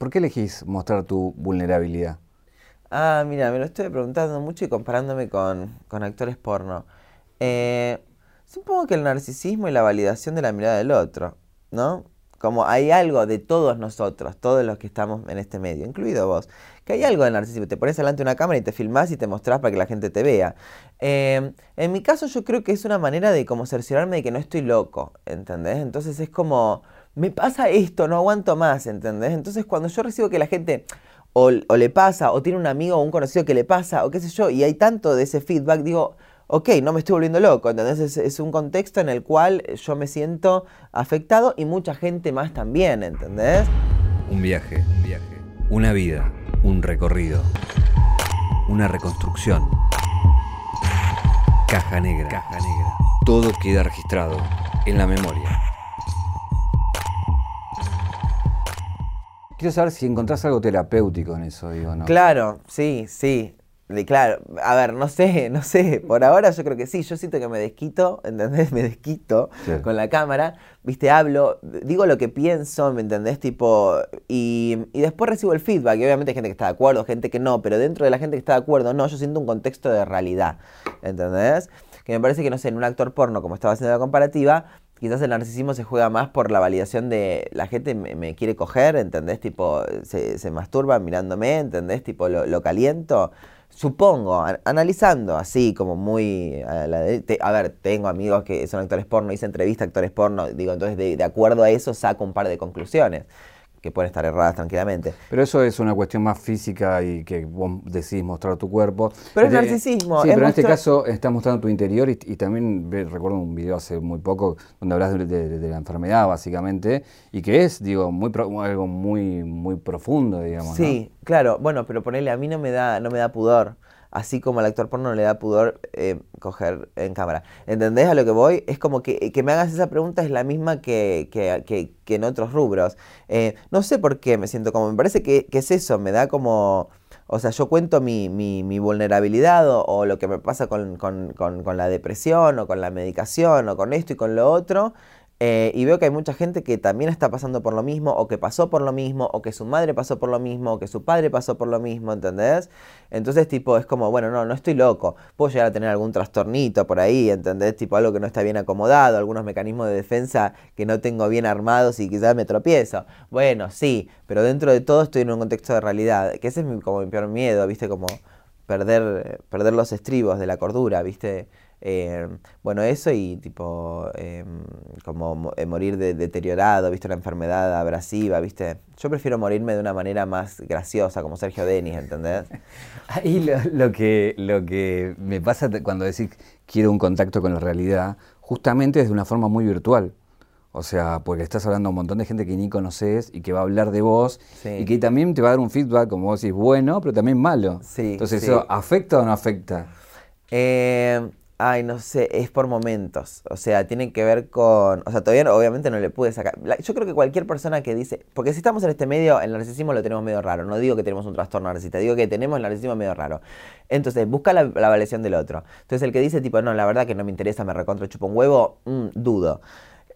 ¿Por qué elegís mostrar tu vulnerabilidad? Ah, mira, me lo estoy preguntando mucho y comparándome con, actores porno. Eh, supongo que el narcisismo y la validación de la mirada del otro, ¿no? Como hay algo de todos nosotros, todos los que estamos en este medio, incluido vos, que hay algo de narcisismo. Te pones delante de una cámara y te filmás y te mostrás para que la gente te vea. Eh, en mi caso yo creo que es una manera de como cerciorarme de que no estoy loco, ¿entendés? Entonces es como, me pasa esto, no aguanto más, ¿entendés? Entonces cuando yo recibo que la gente o, le pasa, o tiene un amigo o un conocido que le pasa, o qué sé yo, y hay tanto de ese feedback, digo, ok, no me estoy volviendo loco, ¿entendés? Es, un contexto en el cual yo me siento afectado y mucha gente más también, ¿entendés? Un viaje, un viaje, una vida, un recorrido, una reconstrucción. Caja negra, caja negra. Todo queda registrado en la memoria. Quiero saber si encontrás algo terapéutico en eso, digo, ¿no? Claro, sí, sí. Claro, a ver, no sé, no sé, por ahora yo creo que sí, yo siento que me desquito, ¿entendés? Me desquito con la cámara, viste, hablo, digo lo que pienso, ¿me entendés? Tipo, y, y, después recibo el feedback, y obviamente hay gente que está de acuerdo, gente que no, pero dentro de la gente que está de acuerdo, no, yo siento un contexto de realidad, ¿entendés? Que me parece que, no sé, en un actor porno, como estaba haciendo la comparativa, quizás el narcisismo se juega más por la validación de la gente me, quiere coger, ¿entendés? Tipo, se, masturba mirándome, ¿entendés? Tipo, lo, caliento. Supongo, analizando así como muy... A, ver, tengo amigos que son actores porno, hice entrevista a actores porno, digo, entonces de acuerdo a eso saco un par de conclusiones que pueden estar erradas tranquilamente. Pero eso es una cuestión más física y que vos decidís mostrar tu cuerpo. Pero es narcisismo. Sí, pero en este caso estás mostrando tu interior y, también recuerdo un video hace muy poco donde hablas de, la enfermedad básicamente y que es, digo, muy algo muy muy profundo, digamos. Sí, claro. Bueno, pero ponerle a mí no me da no me da pudor así como al actor porno le da pudor eh, coger en cámara. ¿Entendés a lo que voy? Es como que, que me hagas esa pregunta es la misma que, que, que, en otros rubros. Eh, no sé por qué me siento como, me parece que, es eso, me da como... O sea, yo cuento mi, mi, mi vulnerabilidad o, lo que me pasa con, con, con, con la depresión o con la medicación o con esto y con lo otro. Eh, y veo que hay mucha gente que también está pasando por lo mismo, o que pasó por lo mismo, o que su madre pasó por lo mismo, o que su padre pasó por lo mismo, ¿entendés? Entonces, tipo, es como, bueno, no, no estoy loco. Puedo llegar a tener algún trastornito por ahí, ¿entendés? Tipo, algo que no está bien acomodado, algunos mecanismos de defensa que no tengo bien armados y quizás me tropiezo. Bueno, sí, pero dentro de todo estoy en un contexto de realidad, que ese es mi, como mi peor miedo, ¿viste? Como perder, perder los estribos de la cordura, ¿viste? Eh, bueno, eso y tipo, em, como eh, morir de, deteriorado, ¿viste? Una enfermedad abrasiva, ¿viste? Yo prefiero morirme de una manera más graciosa, como Sergio Denis, ¿entendés? Ahí lo, que, lo que me pasa cuando decís quiero un contacto con la realidad, justamente es de una forma muy virtual. O sea, porque estás hablando a un montón de gente que ni conoces y que va a hablar de vos y que también te va a dar un feedback, como vos decís, bueno, pero también malo. Entonces, ¿eso afecta o no afecta? Eh, Ay, no sé, es por momentos. O sea, tiene que ver con. O sea, todavía obviamente no le pude sacar. yo creo que cualquier persona que dice. Porque si estamos en este medio, el narcisismo lo tenemos medio raro. No digo que tenemos un trastorno narcisista, digo que tenemos el narcisismo medio raro. Entonces, busca la, la validación del otro. Entonces, el que dice, tipo, no, la verdad que no me interesa, me recontra chupo un huevo, mm, dudo.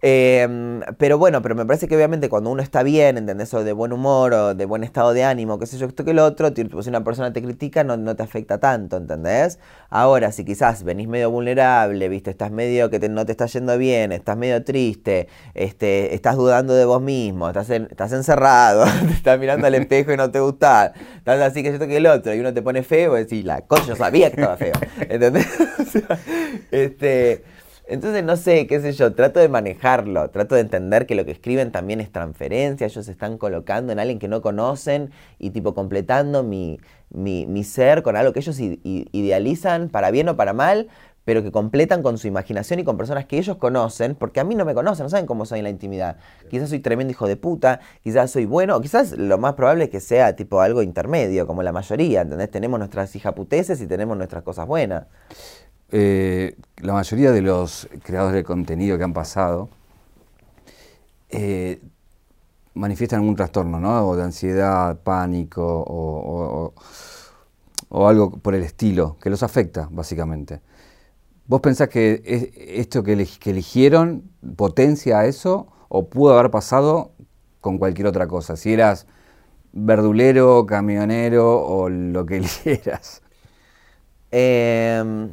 Em, pero bueno, pero me parece que obviamente cuando uno está bien, ¿entendés? O de buen humor o de buen estado de ánimo, qué sé yo, esto que lo otro, si una persona te critica no, no te afecta tanto, ¿entendés? Ahora, si quizás venís medio vulnerable, ¿viste? Estás medio que no te está yendo bien, estás medio triste, este, estás dudando de vos mismo, estás, estás encerrado, te estás mirando al espejo y no te gusta, estás así que esto que el otro, y uno te pone feo y decís, la cosa, yo sabía que estaba feo, ¿entendés? este... Entonces, no sé, qué sé yo, trato de manejarlo, trato de entender que lo que escriben también es transferencia, ellos se están colocando en alguien que no conocen y tipo completando mi, mi, ser con algo que ellos idealizan para bien o para mal, pero que completan con su imaginación y con personas que ellos conocen, porque a mí no me conocen, no saben cómo soy en la intimidad. Quizás soy tremendo hijo de puta, quizás soy bueno, o quizás lo más probable es que sea tipo algo intermedio, como la mayoría, ¿entendés? Tenemos nuestras hijaputeces y tenemos nuestras cosas buenas. Eh, la mayoría de los creadores de contenido que han pasado eh, manifiestan algún trastorno, ¿no? O de ansiedad, pánico o, algo por el estilo, que los afecta, básicamente. ¿Vos pensás que esto que, eligieron potencia a eso o pudo haber pasado con cualquier otra cosa? Si eras verdulero, camionero o lo que quieras? Em,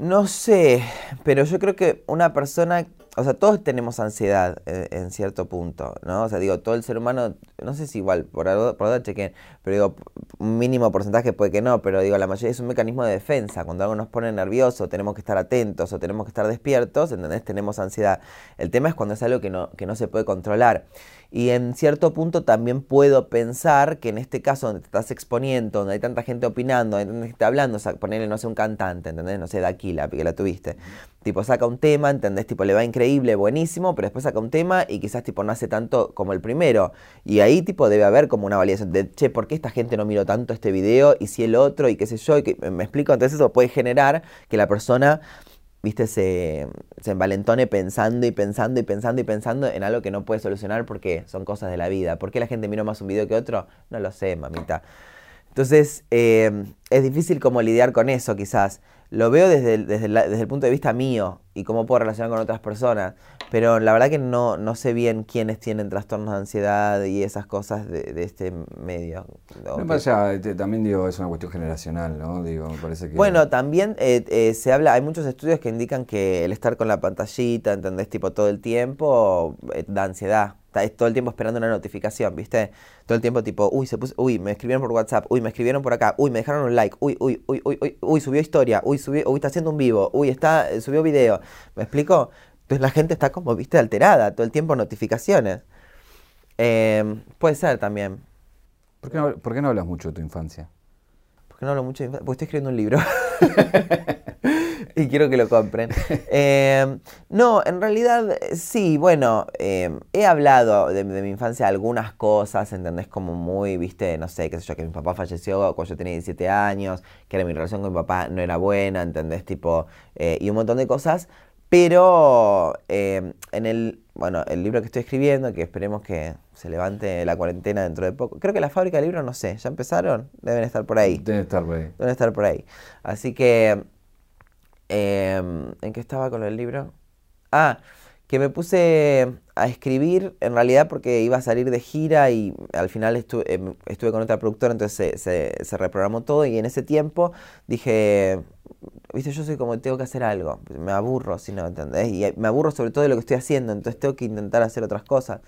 no sé, pero yo creo que una persona o sea, todos tenemos ansiedad eh, en, cierto punto, ¿no? O sea, digo, todo el ser humano, no sé si igual, por algo, por algo chequen, pero digo, un mínimo porcentaje puede que no, pero digo, la mayoría es un mecanismo de defensa. Cuando algo nos pone nervioso, tenemos que estar atentos o tenemos que estar despiertos, ¿entendés? Tenemos ansiedad. El tema es cuando es algo que no, que no se puede controlar. Y en cierto punto también puedo pensar que en este caso donde te estás exponiendo, donde hay tanta gente opinando, donde hay hablando, o ponerle, no sé, un cantante, ¿entendés? No sé, Daquila, que la tuviste. Tipo, saca un tema, ¿entendés? Tipo, le va increíble, buenísimo, pero después saca un tema y quizás, tipo, no hace tanto como el primero. Y ahí, tipo, debe haber como una validación de, che, ¿por qué esta gente no miró tanto este video y si el otro y qué sé yo? Y que, ¿Me explico? Entonces eso puede generar que la persona viste, se, se envalentone pensando y pensando y pensando y pensando en algo que no puede solucionar porque son cosas de la vida. ¿Por qué la gente mira más un video que otro? No lo sé, mamita. Entonces, eh, es difícil como lidiar con eso, quizás lo veo desde el, desde, desde el punto de vista mío y cómo puedo relacionar con otras personas, pero la verdad que no, no sé bien quiénes tienen trastornos de ansiedad y esas cosas de, este medio. Me parece, también digo, es una cuestión generacional, ¿no? Digo, me parece que... Bueno, también eh, eh, se habla, hay muchos estudios que indican que el estar con la pantallita, ¿entendés? Tipo todo el tiempo, eh, da ansiedad. Estás todo el tiempo esperando una notificación, ¿viste? Todo el tiempo tipo, uy, se puso, uy, me escribieron por WhatsApp, uy, me escribieron por acá, uy, me dejaron un like, uy, uy, uy, uy, uy, uy, subió historia, uy, subió, uy, está haciendo un vivo, uy, está, eh, subió video. ¿Me explico? Entonces la gente está como, viste, alterada, todo el tiempo notificaciones. Em, puede ser también. ¿Por qué, no, ¿Por qué no hablas mucho de tu infancia? ¿Por qué no hablo mucho de infancia? Porque estoy escribiendo un libro. y quiero que lo compren. Eh, no, en realidad sí, bueno, eh, he hablado de, mi infancia algunas cosas, ¿entendés? Como muy, viste, no sé, qué sé yo, que mi papá falleció cuando yo tenía 17 años, que era mi relación con mi papá no era buena, ¿entendés? Tipo, eh, y un montón de cosas. Pero en el, bueno, el libro que estoy escribiendo, que esperemos que se levante la cuarentena dentro de poco. Creo que la fábrica de libros, no sé, ¿ya empezaron? Deben estar por ahí. Deben estar por ahí. Deben estar por ahí. Así que Em, ¿En qué estaba con el libro? Ah, que me puse a escribir en realidad porque iba a salir de gira y al final em, estuve, con otra productora, entonces se, reprogramó todo y en ese tiempo dije, viste, yo soy como tengo que hacer algo, me aburro si no, ¿entendés? Y me aburro sobre todo de lo que estoy haciendo, entonces tengo que intentar hacer otras cosas.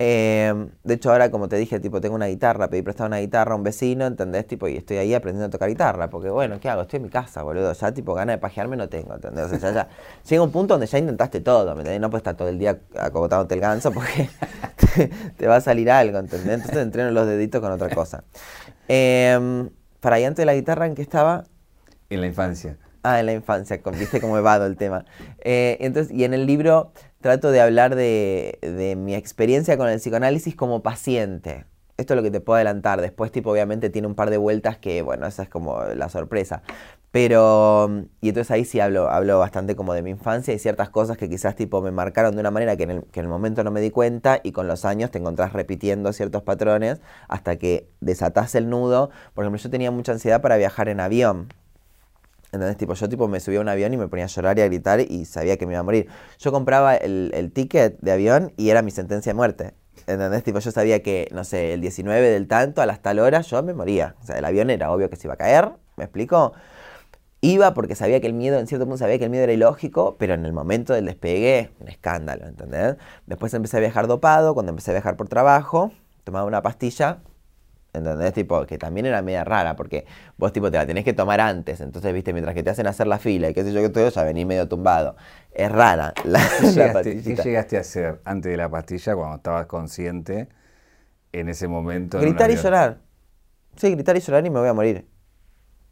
Em, de hecho, ahora, como te dije, tipo, tengo una guitarra, pedí prestada una guitarra a un vecino, ¿entendés? Tipo, y estoy ahí aprendiendo a tocar guitarra, porque bueno, ¿qué hago? Estoy en mi casa, boludo. Ya, tipo, ganas de pajearme no tengo, ¿entendés? O sea, ya, ya. Llega un punto donde ya intentaste todo, ¿me entendés? No puedes estar todo el día acogotándote el ganso porque te, va a salir algo, ¿entendés? Entonces entreno los deditos con otra cosa. Eh, para ahí antes de la guitarra, ¿en qué estaba? En la infancia. Ah, en la infancia, viste cómo evado el tema. Eh, entonces, y en el libro trato de hablar de, mi experiencia con el psicoanálisis como paciente. Esto es lo que te puedo adelantar. Después, tipo, obviamente tiene un par de vueltas que, bueno, esa es como la sorpresa. Pero, y entonces ahí sí hablo, hablo bastante como de mi infancia y ciertas cosas que quizás tipo me marcaron de una manera que en, el, que en el momento no me di cuenta y con los años te encontrás repitiendo ciertos patrones hasta que desatás el nudo. Por ejemplo, yo tenía mucha ansiedad para viajar en avión. ¿Entendés? Tipo, yo tipo me subía a un avión y me ponía a llorar y a gritar y sabía que me iba a morir. Yo compraba el, el ticket de avión y era mi sentencia de muerte. ¿Entendés? Tipo, yo sabía que, no sé, el 19 del tanto a las tal hora yo me moría. O el avión era obvio que se iba a caer, ¿me explico? Iba porque sabía que el miedo, en cierto punto sabía que el miedo era ilógico, pero en el momento del despegue, un escándalo, ¿entendés? Después empecé a viajar dopado, cuando empecé a viajar por trabajo, tomaba una pastilla ¿Entendés? Tipo, que también era media rara, porque vos tipo te la tenés que tomar antes, entonces, viste, mientras que te hacen hacer la fila y qué sé yo que todo, ya venís medio tumbado. Es rara la, ¿Qué llegaste, ¿Qué llegaste a hacer antes de la pastilla cuando estabas consciente en ese momento? Gritar y llorar. Sí, gritar y llorar y me voy a morir.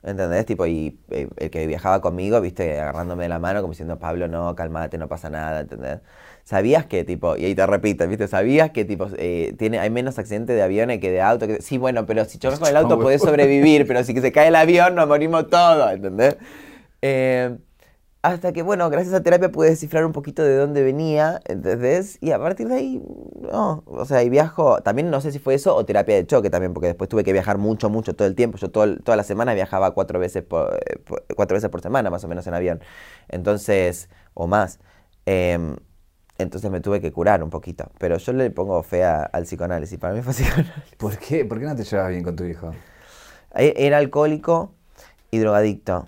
¿Entendés? Tipo, y eh, el que viajaba conmigo, viste, agarrándome de la mano, como diciendo, Pablo, no, calmate, no pasa nada, ¿entendés? ¿Sabías que, tipo, y ahí te repito, ¿viste? ¿Sabías que, tipo, eh, tiene, hay menos accidentes de aviones que de auto? Que, sí, bueno, pero si chocas con el auto podés sobrevivir, pero si se cae el avión nos morimos todos, ¿entendés? Eh, hasta que, bueno, gracias a terapia pude descifrar un poquito de dónde venía, ¿entendés? Y a partir de ahí, no, o sea, y viajo, también no sé si fue eso o terapia de choque también, porque después tuve que viajar mucho, mucho todo el tiempo. Yo todo, toda la semana viajaba cuatro veces por, eh, cuatro veces por semana, más o menos, en avión. Entonces, o más. Eh, Entonces me tuve que curar un poquito. Pero yo le pongo fe a- al psicoanálisis. Para mí fue psicoanálisis. ¿Por qué? ¿Por qué no te llevas bien con tu hijo? E- Era alcohólico y drogadicto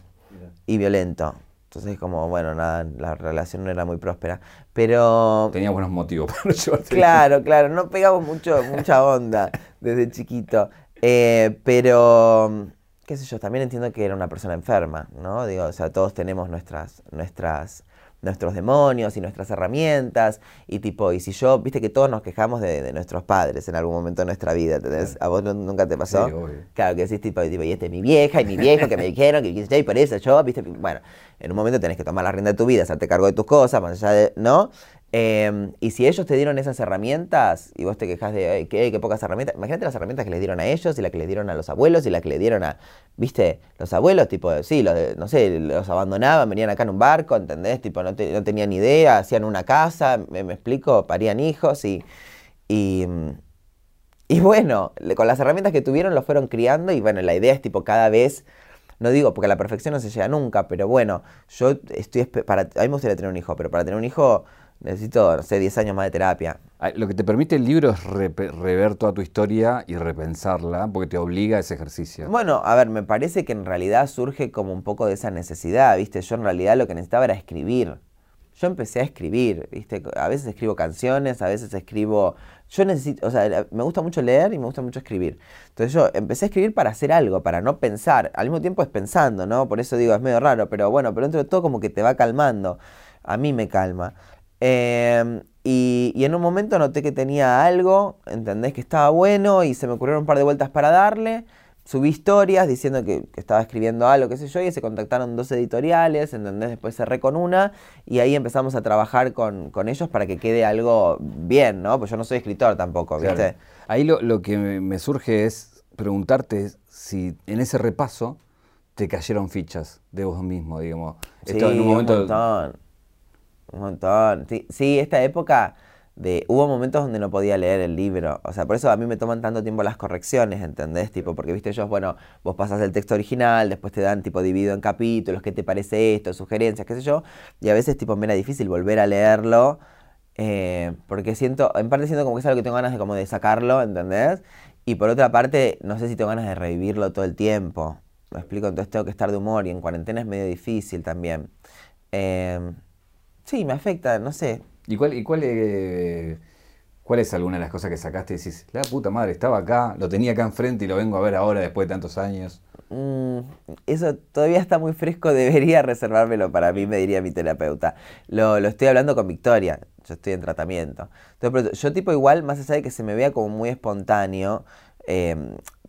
y violento. Entonces, como, bueno, nada, la relación no era muy próspera. Pero, Tenía buenos motivos para no llevarte claro, claro, no pegamos mucho, mucha onda desde chiquito. Eh, pero, qué sé yo, también entiendo que era una persona enferma, ¿no? Digo, o sea, todos tenemos nuestras, nuestras, nuestros demonios y nuestras herramientas. Y tipo, y si yo, viste que todos nos quejamos de, de nuestros padres en algún momento de nuestra vida, ¿entendés? ¿A vos no- nunca te pasó? Sí, obvio. Claro, que decís tipo, tipo, y este es mi vieja y mi viejo que me dijeron que y por eso yo, viste, bueno, en un momento tenés que tomar la rienda de tu vida, hacerte cargo de tus cosas, más allá de, ¿no? Eh, y si ellos te dieron esas herramientas y vos te quejas de "Ay, qué, pocas herramientas, imagínate las herramientas que les dieron a ellos y las que les dieron a los abuelos y las que le dieron a, viste, los abuelos, tipo, sí, los no sé, los abandonaban, venían acá en un barco, ¿entendés? Tipo, no, te- no tenían idea, hacían una casa, me, explico, parían hijos y, y, y bueno, con las herramientas que tuvieron los fueron criando y bueno, la idea es tipo cada vez, no digo porque a la perfección no se llega nunca, pero bueno, yo estoy, para, a mí me gustaría tener un hijo, pero para tener un hijo necesito, no sé, 10 años más de terapia. Lo que te permite el libro es repe- rever toda tu historia y repensarla, porque te obliga a ese ejercicio. Bueno, a ver, me parece que en realidad surge como un poco de esa necesidad, ¿viste? Yo en realidad lo que necesitaba era escribir. Yo empecé a escribir, ¿viste? A veces escribo canciones, a veces escribo... Yo necesito, o sea, me gusta mucho leer y me gusta mucho escribir. Entonces yo empecé a escribir para hacer algo, para no pensar. Al mismo tiempo es pensando, ¿no? Por eso digo, es medio raro, pero bueno, pero dentro de todo como que te va calmando. A mí me calma. Eh, y, y en un momento noté que tenía algo, ¿entendés? Que estaba bueno y se me ocurrieron un par de vueltas para darle. Subí historias diciendo que, que estaba escribiendo algo, qué sé yo, y se contactaron dos editoriales, ¿entendés? Después cerré con una y ahí empezamos a trabajar con, con ellos para que quede algo bien, ¿no? Pues yo no soy escritor tampoco, Claro. ¿viste? Ahí lo, lo que me surge es preguntarte si en ese repaso te cayeron fichas de vos mismo, digamos. Esto en un momento. Un montón. Sí, sí, esta época de. Hubo momentos donde no podía leer el libro. O sea, por eso a mí me toman tanto tiempo las correcciones, ¿entendés? Tipo, porque viste ellos, bueno, vos pasas el texto original, después te dan tipo dividido en capítulos, qué te parece esto, sugerencias, qué sé yo. Y a veces tipo me era difícil volver a leerlo. eh, porque siento, en parte siento como que es algo que tengo ganas de como de sacarlo, ¿entendés? Y por otra parte, no sé si tengo ganas de revivirlo todo el tiempo. Me explico, entonces tengo que estar de humor y en cuarentena es medio difícil también. Eh, sí, me afecta, no sé. ¿Y cuál, y cuál, eh, cuál es alguna de las cosas que sacaste y decís, la puta madre, estaba acá, lo tenía acá enfrente y lo vengo a ver ahora después de tantos años? Mm, eso todavía está muy fresco, debería reservármelo para mí, me diría mi terapeuta. Lo, lo estoy hablando con Victoria, yo estoy en tratamiento. Entonces, yo tipo igual, más allá de que se me vea como muy espontáneo, eh,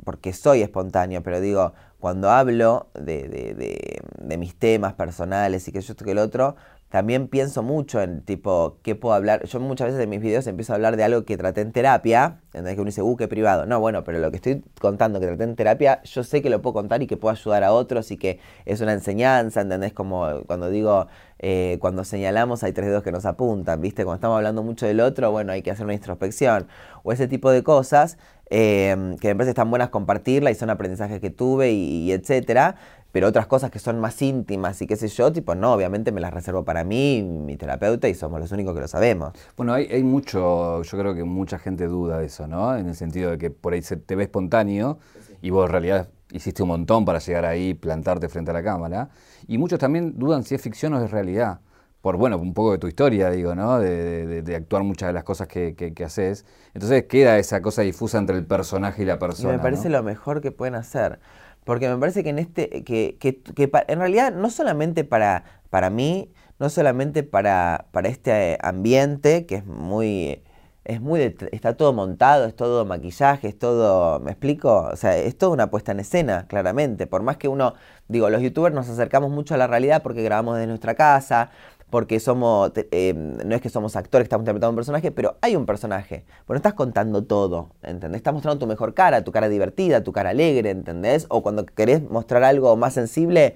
porque soy espontáneo, pero digo, cuando hablo de, de- de- de mis temas personales y que yo esto que el otro, también pienso mucho en tipo, ¿qué puedo hablar? Yo muchas veces en mis videos empiezo a hablar de algo que traté en terapia, en que uno dice, uh, qué privado. No, bueno, pero lo que estoy contando que traté en terapia, yo sé que lo puedo contar y que puedo ayudar a otros y que es una enseñanza, ¿entendés? Como cuando digo, eh, cuando señalamos hay tres dedos que nos apuntan, ¿viste? Cuando estamos hablando mucho del otro, bueno, hay que hacer una introspección. O ese tipo de cosas eh, que me parece están buenas compartirla y son aprendizajes que tuve y, y etcétera. Pero otras cosas que son más íntimas y qué sé yo, tipo, no, obviamente me las reservo para mí, mi terapeuta, y somos los únicos que lo sabemos. Bueno, hay, hay mucho, yo creo que mucha gente duda de eso, ¿no? En el sentido de que por ahí se te ve espontáneo y vos en realidad hiciste un montón para llegar ahí, plantarte frente a la cámara. Y muchos también dudan si es ficción o es realidad. Por, bueno, un poco de tu historia, digo, ¿no? De, de- de actuar muchas de las cosas que, que- que haces. Entonces queda esa cosa difusa entre el personaje y la Y persona. me parece ¿no? lo mejor que pueden hacer. Porque me parece que en este, que, que, en realidad no solamente para, para mí, no solamente para, para este ambiente, que es muy, es muy, está todo montado, es todo maquillaje, es todo, ¿me explico? O sea, es toda una puesta en escena, claramente. Por más que uno, digo, los youtubers nos acercamos mucho a la realidad porque grabamos desde nuestra casa, porque somos, eh, no es que somos actores estamos interpretando un personaje, pero hay un personaje. Pero no estás contando todo, ¿entendés? Estás mostrando tu mejor cara, tu cara divertida, tu cara alegre, ¿entendés? O cuando querés mostrar algo más sensible,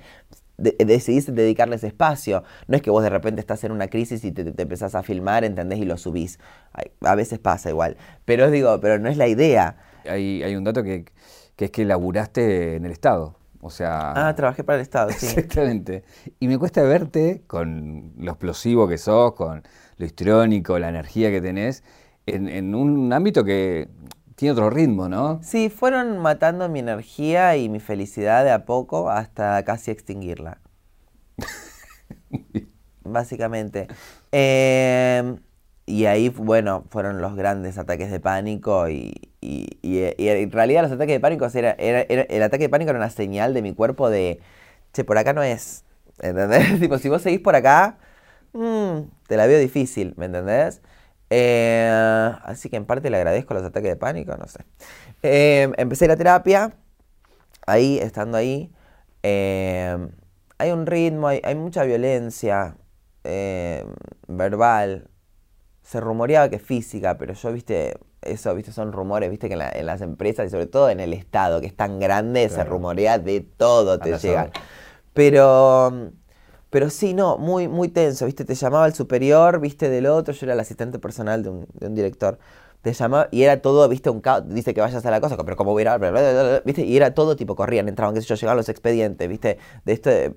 de- decidís dedicarle ese espacio. No es que vos de repente estás en una crisis y te, empezás a filmar, ¿entendés? Y lo subís. A veces pasa igual. Pero digo, pero no es la idea. Hay, hay un dato que es que laburaste en el Estado. O sea. Ah, trabajé para el Estado, sí. Exactamente. Y me cuesta verte con lo explosivo que sos, con lo histriónico, la energía que tenés, en, en un ámbito que tiene otro ritmo, ¿no? Sí, fueron matando mi energía y mi felicidad de a poco hasta casi extinguirla. Básicamente. Eh, y ahí, bueno, fueron los grandes ataques de pánico y, y, en realidad los ataques de pánico era, era, el ataque de pánico era una señal de mi cuerpo de, che, por acá no es, ¿entendés? tipo, si vos seguís por acá, mmm, te la veo difícil, ¿me entendés? Eh, así que en parte le agradezco los ataques de pánico, no sé. Eh, empecé la terapia, ahí, estando ahí, eh, hay un ritmo, hay, hay mucha violencia verbal, se rumoreaba que física, pero yo, viste, eso, viste, son rumores, viste, que en, las empresas y sobre todo en el Estado, que es tan grande, se rumorea de todo, te llega. Pero, pero sí, no, muy, muy tenso, viste, te llamaba el superior, viste, del otro, yo era el asistente personal de un, director. Te llamaba y era todo, viste, un caos, dice que vayas a la cosa, pero como voy a viste, y era todo tipo, corrían, entraban, qué sé yo, llegaban los expedientes, viste, de esto, eh,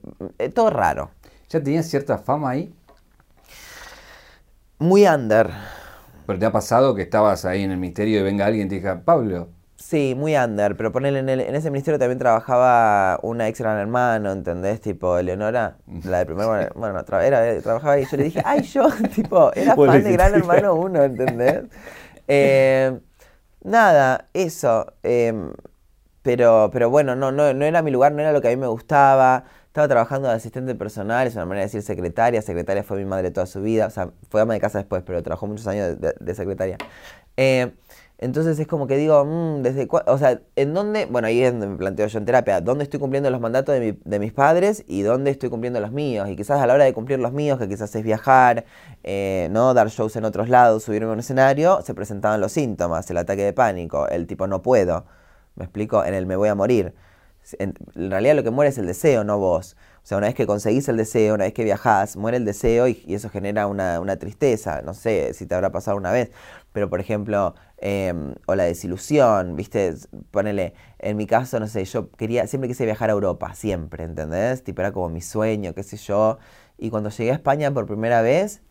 todo raro. ¿Ya tenías cierta fama ahí? Muy under. ¿Pero te ha pasado que estabas ahí en el ministerio y venga alguien y te diga, Pablo? Sí, muy under, pero ponerle en, en ese ministerio también trabajaba una ex gran hermano, ¿entendés? Tipo, Eleonora, la de primer, bueno, era, trabajaba ahí, yo le dije, ay, yo, tipo, era fan de Gran Hermano 1, ¿entendés? Eh, nada, eso, em, pero, pero bueno, no, no, no era mi lugar, no era lo que a mí me gustaba, estaba trabajando de asistente personal, es una manera de decir secretaria. Secretaria fue mi madre toda su vida. O sea, fue ama de casa después, pero trabajó muchos años de, secretaria. Eh, entonces es como que digo, mm, ¿desde O sea, ¿en dónde? Bueno, ahí es donde me planteo yo en terapia. ¿Dónde estoy cumpliendo los mandatos de, mis padres y dónde estoy cumpliendo los míos? Y quizás a la hora de cumplir los míos, que quizás es viajar, eh, ¿no? Dar shows en otros lados, subirme a un escenario, se presentaban los síntomas, el ataque de pánico, el tipo no puedo. ¿Me explico? En el me voy a morir en, realidad lo que muere es el deseo, no vos. O sea, una vez que conseguís el deseo, una vez que viajás, muere el deseo y, eso genera una, tristeza. No sé si te habrá pasado una vez, pero por ejemplo, em, o la desilusión, ¿viste? Ponele, en mi caso, no sé, yo quería, siempre quise viajar a Europa, siempre, ¿entendés? Tipo, era como mi sueño, qué sé yo. Y cuando llegué a España por primera vez,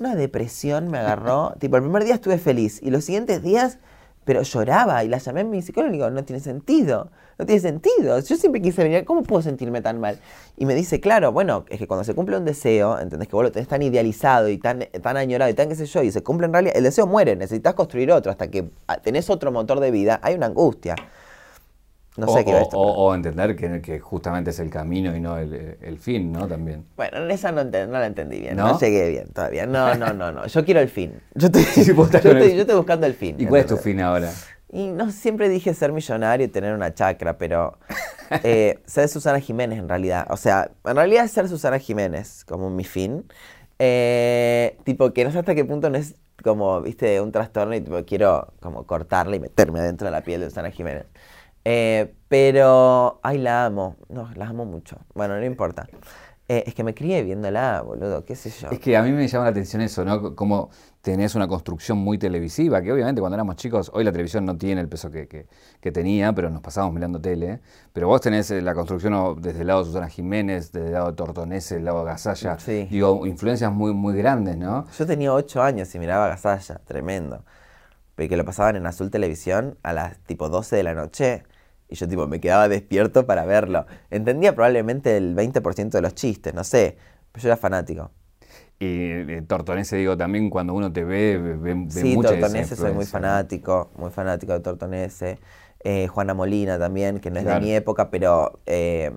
una depresión me agarró. tipo, el primer día estuve feliz y los siguientes días pero lloraba y la llamé a mi psicólogo y digo, no tiene sentido, no tiene sentido. Yo siempre quise venir, ¿cómo puedo sentirme tan mal? Y me dice, claro, bueno, es que cuando se cumple un deseo, ¿entendés? Que vos lo tenés tan idealizado y tan, tan añorado y tan qué sé yo, y se cumple en realidad, el deseo muere, necesitas construir otro, hasta que ah, tenés otro motor de vida, hay una angustia. No sé qué o, o, entender que, que, justamente es el camino y no el, fin, ¿no? También. Bueno, esa no, no la entendí bien. ¿No? llegué bien todavía. No, no, no, no. Yo quiero el fin. Yo estoy, yo estoy, buscando el fin. ¿Y cuál es tu fin ahora? Y no siempre dije ser millonario y tener una chacra, pero eh, ser Susana Jiménez en realidad. O sea, en realidad es ser Susana Jiménez como mi fin. Eh, tipo, que no sé hasta qué punto no es como, viste, un trastorno y tipo, quiero como cortarla y meterme dentro de la piel de Susana Jiménez. Eh, pero, ay, la amo. No, la amo mucho. Bueno, no importa. Eh, es que me crié viéndola, boludo, qué sé yo. Es que a mí me llama la atención eso, ¿no? Como tenés una construcción muy televisiva, que obviamente cuando éramos chicos, hoy la televisión no tiene el peso que, tenía, pero nos pasábamos mirando tele. Pero vos tenés eh, la construcción desde el lado de Susana Jiménez, desde el lado de Tortonese, el lado de Gasalla. Sí. Digo, influencias muy, muy grandes, ¿no? Yo tenía ocho años y miraba Gasalla, tremendo. Porque lo pasaban en Azul Televisión a las tipo 12 de la noche y yo tipo me quedaba despierto para verlo. Entendía probablemente el 20% de los chistes, no sé, pero yo era fanático. Y eh, Tortonese, digo, también cuando uno te ve, ve, ve Sí, Tortonese soy muy fanático, muy fanático de Tortonese. Eh, Juana Molina también, que no es de mi época, pero eh,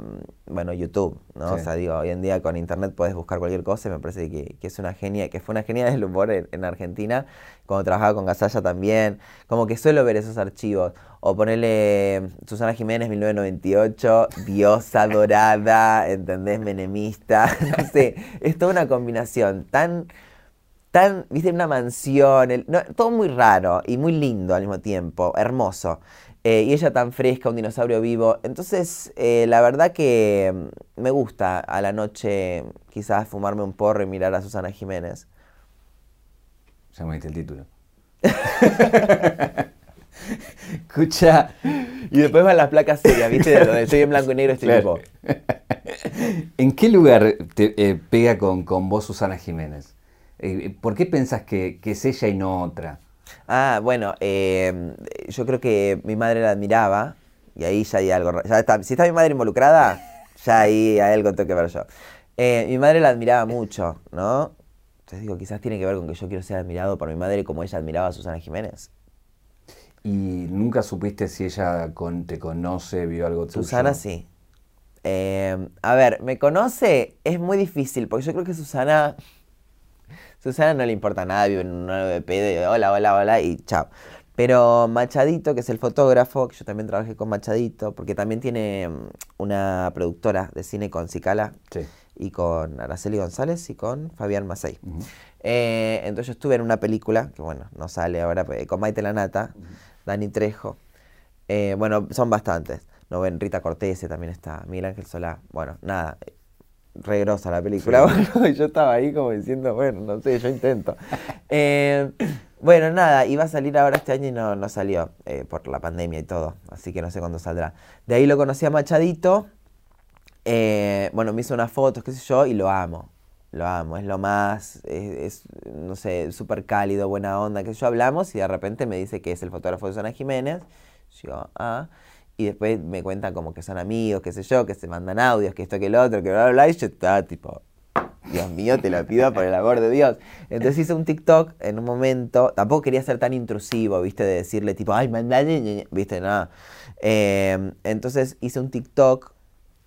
bueno, YouTube, ¿no? O sea, digo, hoy en día con internet puedes buscar cualquier cosa y me parece que, es una genia, que fue una genia del humor en, Argentina, cuando trabajaba con Gasalla también, como que suelo ver esos archivos. O ponerle Susana Jiménez, 1998, diosa dorada, ¿entendés? Menemista, no sé, es toda una combinación tan tan, viste, una mansión, todo muy raro y muy lindo al mismo tiempo, hermoso. Eh, y ella tan fresca, un dinosaurio vivo. Entonces, eh, la verdad que mm, me gusta a la noche quizás fumarme un porro y mirar a Susana Jiménez. Ya me diste el título. Escucha. Y después van las placas serias, ¿viste? Donde estoy en blanco y negro, estoy tipo. ¿En qué lugar te eh, pega con, con vos Susana Jiménez? Eh, ¿Por qué pensás que, que, es ella y no otra? Ah, bueno, eh, yo creo que mi madre la admiraba y ahí ya hay algo. Ya está, si está mi madre involucrada, ya ahí hay algo tengo que ver yo. Eh, mi madre la admiraba mucho, ¿no? Entonces digo, quizás tiene que ver con que yo quiero ser admirado por mi madre como ella admiraba a Susana Jiménez. ¿Y nunca supiste si ella con, te conoce, vio algo tuyo? Susana sí. Eh, a ver, ¿me conoce? Es muy difícil, porque yo creo que Susana... Susana no le importa nada, vive en un 9P de hola, hola, hola y chao. Pero Machadito, que es el fotógrafo, que yo también trabajé con Machadito, porque también tiene mm, una productora de cine con Cicala y con Araceli González y con Fabián Macei. Eh, entonces yo estuve en una película, que bueno, no sale ahora, pues, con Maite Lanata, Dani Trejo. Eh, bueno, son bastantes. No ven, Rita Cortese también está, Miguel Ángel Solá. Bueno, nada, regrosa la película. y yo estaba ahí como diciendo, bueno, no sé, yo intento. Eh, bueno, nada, iba a salir ahora este año y no, no salió eh, por la pandemia y todo, así que no sé cuándo saldrá. De ahí lo conocí a Machadito, bueno, me hizo unas fotos, qué sé yo, y lo amo. Lo amo, es lo más, es, no sé, súper cálido, buena onda, que yo hablamos y de repente me dice que es el fotógrafo de Susana Jiménez. Yo, ah, y después me cuentan como que son amigos, qué sé yo, que se mandan audios, que esto, que el otro, que bla, bla, bla, y yo estaba tipo, Dios mío, te lo pido por el amor de Dios. Entonces hice un TikTok en un momento, tampoco quería ser tan intrusivo, viste, de decirle tipo, ay, mandale, viste, nada. Eh, entonces hice un TikTok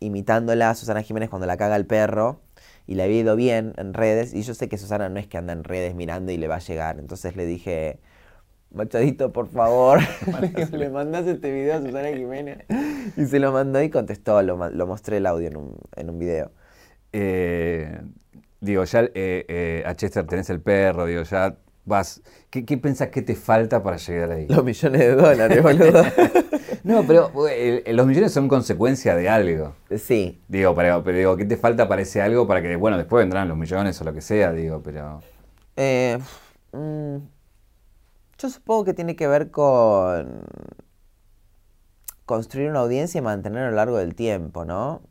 imitándola a Susana Jiménez cuando la caga el perro y le había ido bien en redes y yo sé que Susana no es que anda en redes mirando y le va a llegar. Entonces le dije, Machadito, por favor, le mandas este video a Susana Jiménez. Y se lo mandó y contestó, lo, mostré el audio en un, en un video. Eh, digo, ya eh, eh, a Chester tenés el perro, digo, ya vas. ¿Qué, ¿Qué pensás que te falta para llegar ahí? Los millones de dólares, boludo. No, pero eh, los millones son consecuencia de algo. Sí. Digo, pero, pero digo, ¿qué te falta para ese algo para que, bueno, después vendrán los millones o lo que sea, digo, pero... Eh, mm, yo supongo que tiene que ver con construir una audiencia y mantener a lo largo del tiempo, ¿no?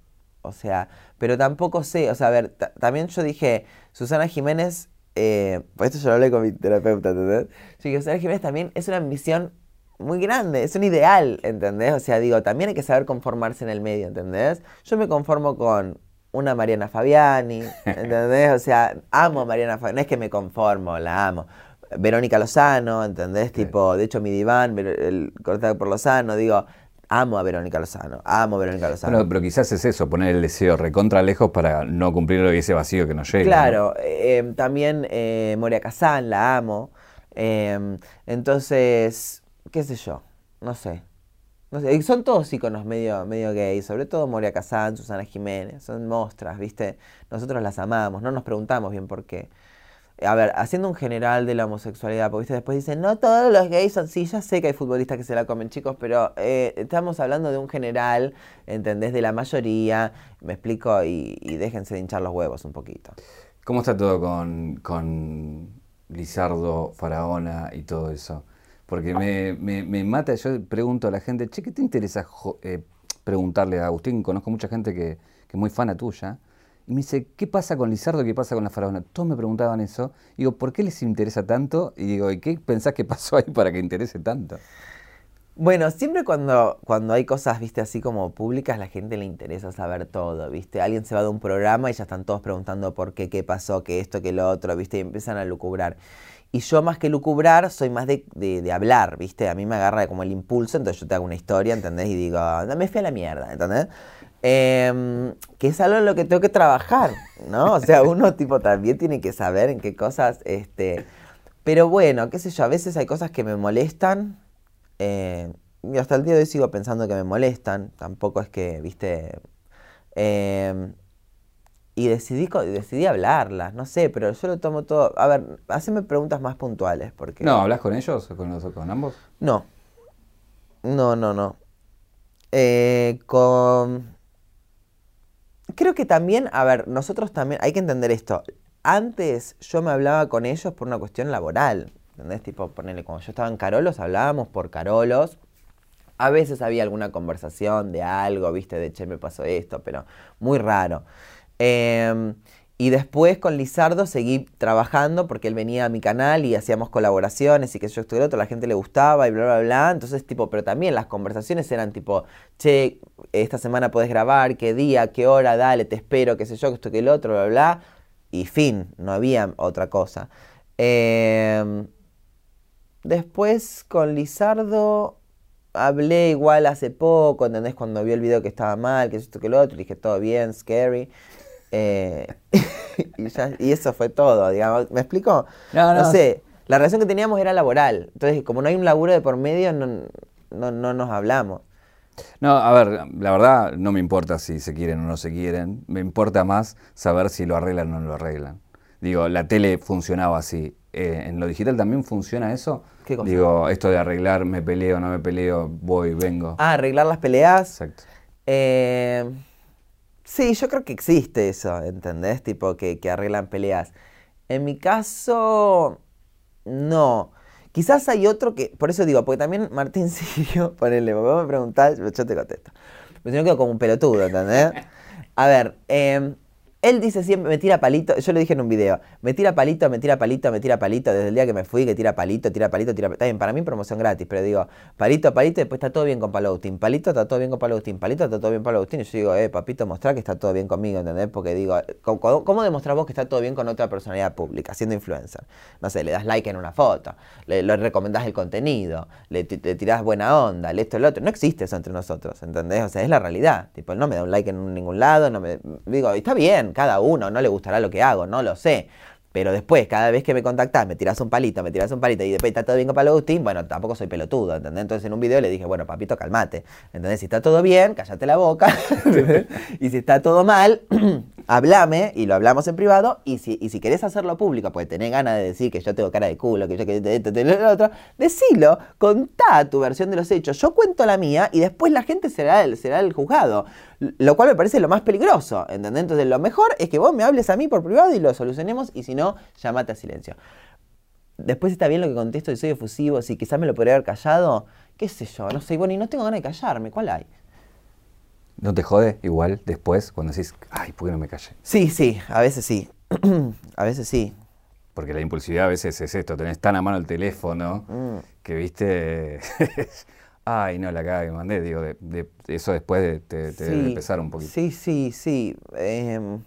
O sea, pero tampoco sé, o sea, a ver, también yo dije, Susana Jiménez, eh, pues esto yo lo hablé con mi terapeuta, ¿entendés? Yo dije, Susana Jiménez también es una ambición muy grande, es un ideal, ¿entendés? O sea, digo, también hay que saber conformarse en el medio, ¿entendés? Yo me conformo con una Mariana Fabiani, ¿entendés? O sea, amo a Mariana Fabiani, no es que me conformo, la amo. Verónica Lozano, ¿entendés? Tipo, de hecho, mi diván, el cortado por Lozano, digo, amo a Verónica Lozano, amo a Verónica Lozano. pero quizás es eso, poner el deseo recontra lejos para no cumplir ese vacío que nos llega. Claro, eh, también eh, Moria Kazan, la amo. Eh, entonces, qué sé yo, no sé. No sé. son todos iconos medio, medio gay, sobre todo Moria Kazan, Susana Jiménez, son mostras, ¿viste? Nosotros las amamos, no nos preguntamos bien por qué. A ver, haciendo un general de la homosexualidad, porque después dicen, no todos los gays son, sí, ya sé que hay futbolistas que se la comen chicos, pero eh, estamos hablando de un general, ¿entendés? De la mayoría, me explico, y, déjense de hinchar los huevos un poquito. ¿Cómo está todo con, con Lizardo, Faraona y todo eso? Porque me, me, mata, yo pregunto a la gente, che, ¿qué te interesa eh, preguntarle a Agustín? Conozco mucha gente que, que, es muy fana tuya. Y me dice, ¿qué pasa con Lizardo? ¿Qué pasa con la faraona? Todos me preguntaban eso. Y digo, ¿por qué les interesa tanto? Y digo, ¿y qué pensás que pasó ahí para que interese tanto? Bueno, siempre cuando, cuando hay cosas, viste, así como públicas, la gente le interesa saber todo, viste. Alguien se va de un programa y ya están todos preguntando por qué, qué pasó, qué esto, qué lo otro, viste, y empiezan a lucubrar. Y yo más que lucubrar, soy más de, de, hablar, ¿viste? A mí me agarra como el impulso, entonces yo te hago una historia, ¿entendés? Y digo, me fui a la mierda, ¿entendés? Em, que es algo en lo que tengo que trabajar, ¿no? O sea, uno tipo también tiene que saber en qué cosas, este... Pero bueno, qué sé yo, a veces hay cosas que me molestan. Eh, y hasta el día de hoy sigo pensando que me molestan. Tampoco es que, viste... Eh, y decidí, decidí hablarlas, no sé, pero yo lo tomo todo. A ver, haceme preguntas más puntuales. porque... No, ¿hablas con ellos? ¿Con, los, con ambos? No. No, no, no. Eh, con. Creo que también, a ver, nosotros también, hay que entender esto. Antes yo me hablaba con ellos por una cuestión laboral. ¿Entendés? Tipo, ponerle, cuando yo estaba en Carolos, hablábamos por Carolos. A veces había alguna conversación de algo, viste, de che, me pasó esto, pero muy raro. Em, Y después con Lizardo seguí trabajando porque él venía a mi canal y hacíamos colaboraciones y que yo estuviera otro, la gente le gustaba y bla, bla, bla. Entonces, tipo, pero también las conversaciones eran tipo, che, esta semana puedes grabar, qué día, qué hora, dale, te espero, qué sé yo, que esto, que el otro, bla, bla. Y fin, no había otra cosa. Em, después con Lizardo hablé igual hace poco, ¿entendés? Cuando vio el video que estaba mal, que esto, que el otro, dije todo bien, scary. Eh, y, eso fue todo, digamos. ¿Me explico? No, sé. La relación que teníamos era laboral. Entonces, como no hay un laburo de por medio, no, no, nos hablamos. No, a ver, la verdad no me importa si se quieren o no se quieren. Me importa más saber si lo arreglan o no lo arreglan. Digo, la tele funcionaba así. Eh, ¿En lo digital también funciona eso? ¿Qué cosa? Digo, esto de arreglar, me peleo, no me peleo, voy, vengo. Ah, arreglar las peleas. Exacto. Eh, Sí, yo creo que existe eso, ¿entendés? Tipo que, arreglan peleas. En mi caso, no. Quizás hay otro que, por eso digo, porque también Martín Sirio, ponele, vos me preguntás, yo te contesto. Pero si no quedo como un pelotudo, ¿entendés? A ver, eh, él dice siempre, me tira palito, yo le dije en un video, me tira palito, me tira palito, me tira palito, desde el día que me fui, que tira palito, tira palito, tira palito. Está bien, para mí promoción gratis, pero digo, palito, palito, después está todo bien con Palo Agustín, palito, está todo bien con Palo Agustín, palito, está todo bien con Palo Agustín. Y yo digo, eh, papito, mostrar que está todo bien conmigo, ¿entendés? Porque digo, ¿cómo, cómo demostrar vos que está todo bien con otra personalidad pública, siendo influencer? No sé, le das like en una foto, le, recomendás el contenido, le, tirás buena onda, le esto, el otro. No existe eso entre nosotros, ¿entendés? O sea, es la realidad. Tipo, no me da un like en ningún lado, no me. Digo, está bien, cada uno, no le gustará lo que hago, no lo sé. Pero después, cada vez que me contactás, me tiras un palito, me tiras un palito y después está todo bien con Palo Agustín, bueno, tampoco soy pelotudo, ¿entendés? Entonces en un video le dije, bueno, papito, calmate, ¿entendés? Si está todo bien, cállate la boca, y si está todo mal, hablame y lo hablamos en privado. Y si, y si querés hacerlo público, porque tenés ganas de decir que yo tengo cara de culo, que yo que esto, lo otro, decilo, contá tu versión de los hechos. Yo cuento la mía y después la gente será el, será el juzgado. Lo cual me parece lo más peligroso, ¿entendés? Entonces lo mejor es que vos me hables a mí por privado y lo solucionemos. Y si no, llamate a silencio. Después está bien lo que contesto y soy efusivo, si quizás me lo podría haber callado, qué sé yo, no sé, bueno, y no tengo ganas de callarme, ¿cuál hay? ¿No te jode igual después cuando decís, ay, ¿por qué no me callé? Sí, sí, a veces sí. a veces sí. Porque la impulsividad a veces es esto, tenés tan a mano el teléfono mm. que viste. ay, no, la caga que mandé. Digo, de, eso después te, debe pesar un poquito. Sí, sí, sí. Em,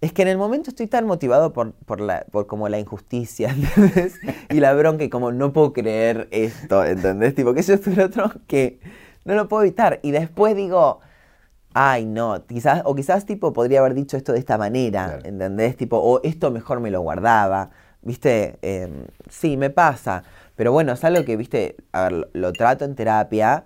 es que en el momento estoy tan motivado por, por, la, por como la injusticia, ¿entendés? y la bronca y como no puedo creer esto, ¿entendés? Tipo, que yo estoy otro que no lo puedo evitar. Y después digo, ay, no, quizás, o quizás tipo podría haber dicho esto de esta manera, ¿entendés? Tipo, o esto mejor me lo guardaba, ¿viste? Em, sí, me pasa. Pero bueno, es algo que, ¿viste? A ver, lo, trato en terapia,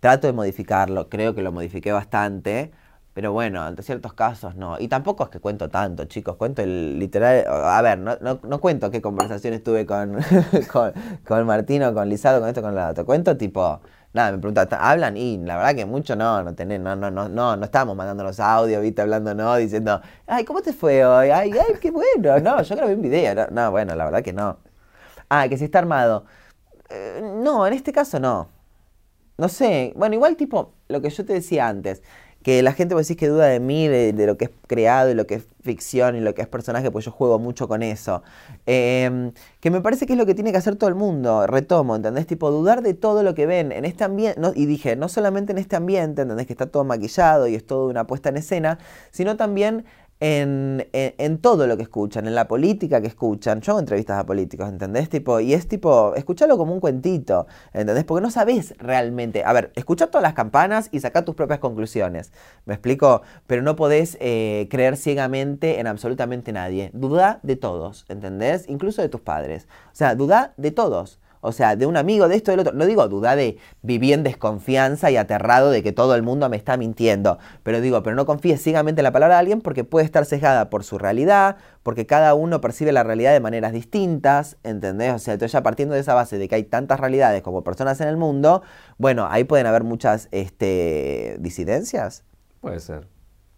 trato de modificarlo, creo que lo modifiqué bastante. Pero bueno, ante ciertos casos no. Y tampoco es que cuento tanto, chicos. Cuento el literal. A ver, no, no, cuento qué conversaciones tuve con, con, con Martino, con Lizardo, con esto, con la otro. Cuento tipo nada, me pregunta, ¿hablan? Y la verdad que mucho no, no tenés, no, no, no, no, no estamos mandándonos audio, viste, hablando, no, diciendo, ay, ¿cómo te fue hoy? Ay, ay, qué bueno, no, yo grabé un video, no, no bueno, la verdad que no. Ah, que si está armado. Eh, no, en este caso no. No sé, bueno, igual tipo, lo que yo te decía antes, que la gente vos decís que duda de mí, de, lo que es creado y lo que es ficción y lo que es personaje, pues yo juego mucho con eso. Em, que me parece que es lo que tiene que hacer todo el mundo, retomo, ¿entendés? Tipo, dudar de todo lo que ven en este ambiente, y dije, no solamente en este ambiente, ¿entendés? Que está todo maquillado y es todo una puesta en escena, sino también en, todo lo que escuchan, en la política que escuchan. Yo hago entrevistas a políticos, ¿entendés? Tipo, y es tipo, escucharlo como un cuentito, ¿entendés? Porque no sabes realmente. A ver, escucha todas las campanas y saca tus propias conclusiones. ¿Me explico? Pero no podés eh, creer ciegamente en absolutamente nadie. Duda de todos, ¿entendés? Incluso de tus padres. O sea, duda de todos. O sea, de un amigo, de esto, del otro. No digo duda de vivir en desconfianza y aterrado de que todo el mundo me está mintiendo. Pero digo, pero no confíes ciegamente en la palabra de alguien porque puede estar sesgada por su realidad, porque cada uno percibe la realidad de maneras distintas, ¿entendés? O sea, entonces ya partiendo de esa base de que hay tantas realidades como personas en el mundo, bueno, ahí pueden haber muchas este, disidencias. Puede ser.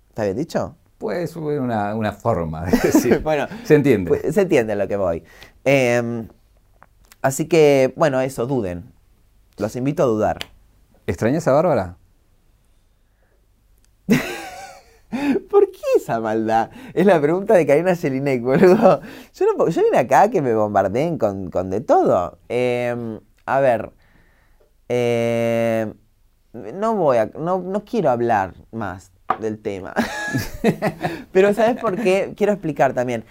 ¿Está bien dicho? Puede ser una, una forma de decir. bueno, se entiende. Pues, se entiende lo que voy. Eh, Así que, bueno, eso, duden. Los invito a dudar. ¿Extrañas a Bárbara? ¿Por qué esa maldad. Es la pregunta de Karina Jelinek, boludo. Yo, no, yo vine acá que me bombardeen con, con de todo. Em, a ver. Eh, no voy a. No, no quiero hablar más del tema. Pero ¿sabes por qué? Quiero explicar también.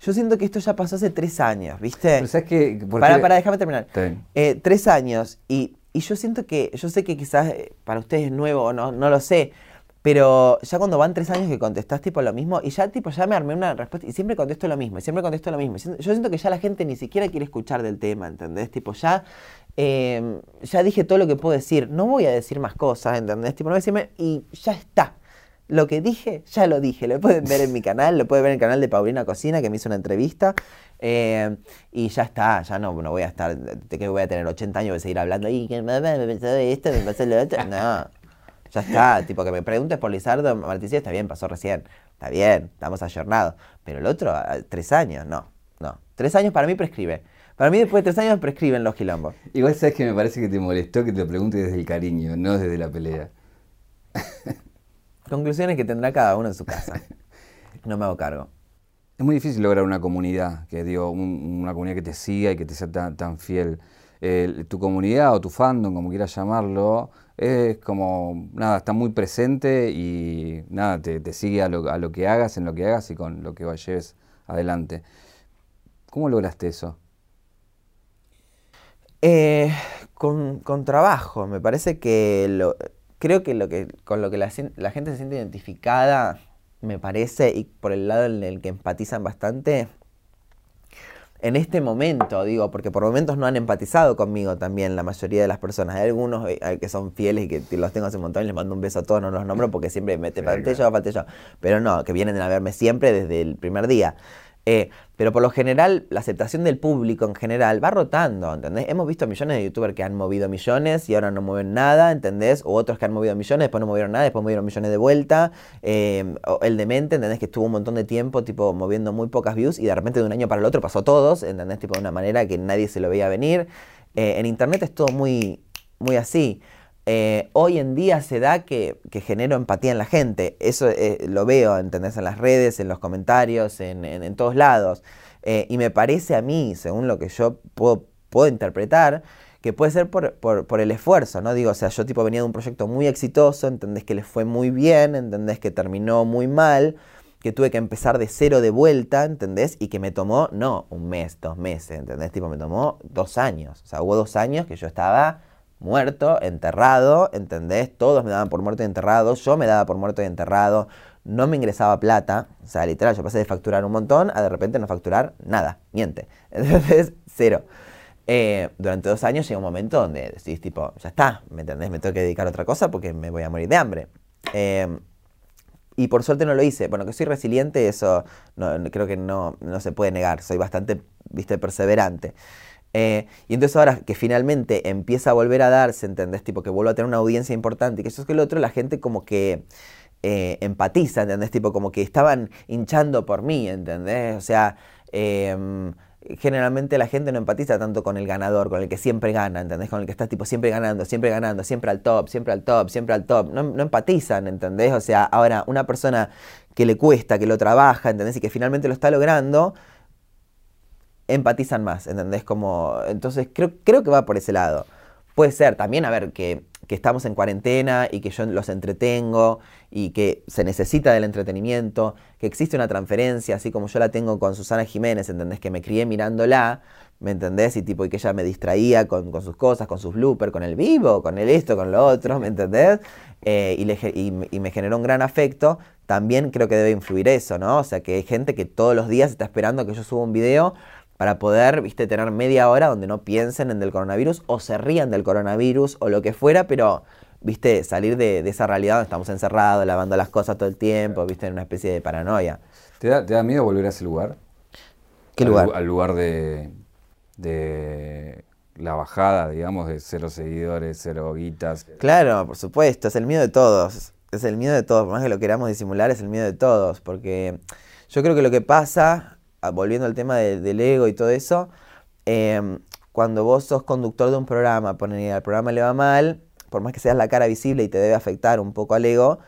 Yo siento que esto ya pasó hace tres años, ¿viste? Pero ¿sabes qué? ¿Por Para, para, déjame terminar. Eh, tres años y, y yo siento que, yo sé que quizás eh, para ustedes es nuevo, o no, no lo sé, pero ya cuando van tres años que contestás tipo lo mismo y ya tipo ya me armé una respuesta y siempre contesto lo mismo, y siempre contesto lo mismo. Yo siento que ya la gente ni siquiera quiere escuchar del tema, ¿entendés? Tipo ya, eh, ya dije todo lo que puedo decir, no voy a decir más cosas, ¿entendés? Tipo, no voy a decirme y ya está. Lo que dije, ya lo dije. Lo pueden ver en mi canal, lo pueden ver en el canal de Paulina Cocina, que me hizo una entrevista. eh, y ya está, ya no, no voy a estar, de que voy a tener 80 años voy a seguir hablando. Y que me, pasó esto, me pasó lo otro. No, ya está. Tipo, que me preguntes por Lizardo Marticio, está bien, pasó recién. Está bien, estamos ayornados. Pero el otro, tres años, no, no. Tres años para mí prescribe. Para mí después de tres años prescriben los quilombos. Igual sabes que me parece que te molestó que te pregunte desde el cariño, no desde la pelea. Conclusiones que tendrá cada uno en su casa. No me hago cargo. Es muy difícil lograr una comunidad, que digo, un- una comunidad que te siga y que te sea tan, tan fiel. Eh, tu comunidad o tu fandom, como quieras llamarlo, es como, nada, está muy presente y nada, te, te sigue a lo, a lo que hagas, en lo que hagas y con lo que lleves adelante. ¿Cómo lograste eso? Eh, con, con trabajo, me parece que lo, creo que lo que con lo que la, gente se siente identificada, me parece, y por el lado en el que empatizan bastante, en este momento, digo, porque por momentos no han empatizado conmigo también la mayoría de las personas. Hay algunos eh, que son fieles y que los tengo hace un montón y les mando un beso a todos, no los nombro porque siempre me te yo, falté yo. Pero no, que vienen a verme siempre desde el primer día. Eh, pero por lo general, la aceptación del público en general va rotando, ¿entendés? Hemos visto millones de youtubers que han movido millones y ahora no mueven nada, ¿entendés? O otros que han movido millones, después no movieron nada, después movieron millones de vuelta. Eh, el demente, ¿entendés? Que estuvo un montón de tiempo, tipo, moviendo muy pocas views y de repente de un año para el otro pasó todos, ¿entendés? Tipo, de una manera que nadie se lo veía venir. Eh, en internet es todo muy, muy así. Eh, hoy en día se da que, que genero empatía en la gente. Eso eh, lo veo, ¿entendés? En las redes, en los comentarios, en, todos lados. Eh, y me parece a mí, según lo que yo puedo, puedo interpretar, que puede ser por, por- por el esfuerzo, ¿no? Digo, o sea, yo tipo venía de un proyecto muy exitoso, entendés que les fue muy bien, entendés que terminó muy mal, que tuve que empezar de cero de vuelta, ¿entendés? Y que me tomó, no un mes, dos meses, ¿entendés? Tipo, me tomó dos años. O sea, hubo dos años que yo estaba muerto, enterrado, ¿entendés? Todos me daban por muerto y enterrado, yo me daba por muerto y enterrado, no me ingresaba plata, o sea, literal, yo pasé de facturar un montón a de repente no facturar nada, miente. Entonces, cero. Eh, durante dos años llega un momento donde decís, tipo, ya está, ¿me entendés? Me tengo que dedicar a otra cosa porque me voy a morir de hambre. Eh, y por suerte no lo hice. Bueno, que soy resiliente, eso creo que no, no se puede negar. Soy bastante, viste, perseverante. Eh, y entonces ahora que finalmente empieza a volver a darse, ¿entendés? Tipo que vuelvo a tener una audiencia importante y que eso es que el otro, la gente como que eh, empatiza, ¿entendés? Tipo como que estaban hinchando por mí, ¿entendés? O sea, em, generalmente la gente no empatiza tanto con el ganador, con el que siempre gana, ¿entendés? Con el que está tipo siempre ganando, siempre ganando, siempre al top, siempre al top, siempre al top. No, no empatizan, ¿entendés? O sea, ahora una persona que le cuesta, que lo trabaja, ¿entendés? Y que finalmente lo está logrando, empatizan más, ¿entendés? Como, entonces creo, creo que va por ese lado. Puede ser también, a ver, que, que estamos en cuarentena y que yo los entretengo y que se necesita del entretenimiento, que existe una transferencia, así como yo la tengo con Susana Jiménez, ¿entendés? Que me crié mirándola, ¿me entendés? Y tipo, y que ella me distraía con, con sus cosas, con sus bloopers, con el vivo, con el esto, con lo otro, ¿me entendés? Eh, y, le y y me generó un gran afecto. También creo que debe influir eso, ¿no? O sea, que hay gente que todos los días está esperando que yo suba un video para poder, viste, tener media hora donde no piensen en del coronavirus o se rían del coronavirus o lo que fuera, pero, viste, salir de, de esa realidad donde estamos encerrados, lavando las cosas todo el tiempo, viste, en una especie de paranoia. ¿Te da, te da miedo volver a ese lugar? ¿Qué Al lugar? lu- Al lugar de, de la bajada, digamos, de cero seguidores, cero guitas. Claro, por supuesto, es el miedo de todos. Es el miedo de todos, por más que lo queramos disimular, es el miedo de todos. Porque yo creo que lo que pasa, volviendo al tema de- del ego y todo eso, em, cuando vos sos conductor de un programa, ponen y al programa le va mal, por más que seas la cara visible y te debe afectar un poco al ego,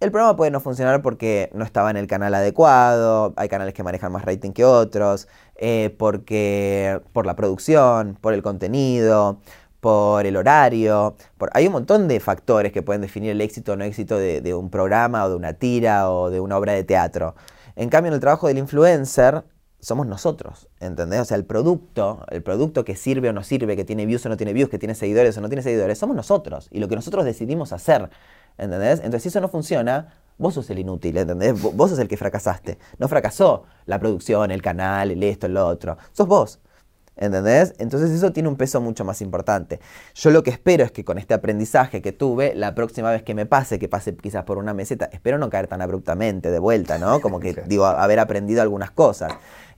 El programa puede no funcionar porque no estaba en el canal adecuado, hay canales que manejan más rating que otros, eh, porque por la producción, por el contenido, por el horario, hay un montón de factores que pueden definir el éxito o no éxito de, de un programa o de una tira o de una obra de teatro. En cambio, en el trabajo del influencer, somos nosotros, ¿entendés? O sea, el producto, el producto que sirve o no sirve, que tiene views o no tiene views, que tiene seguidores o no tiene seguidores, somos nosotros y lo que nosotros decidimos hacer, ¿entendés? Entonces, si eso no funciona, vos sos el inútil, ¿entendés? Vos sos el que fracasaste. No fracasó la producción, el canal, el esto, el otro. Sos vos. ¿Entendés? Entonces eso tiene un peso mucho más importante. Yo lo que espero es que con este aprendizaje que tuve, la próxima vez que me pase, que pase quizás por una meseta, espero no caer tan abruptamente de vuelta, ¿no? Como que digo, haber aprendido algunas cosas.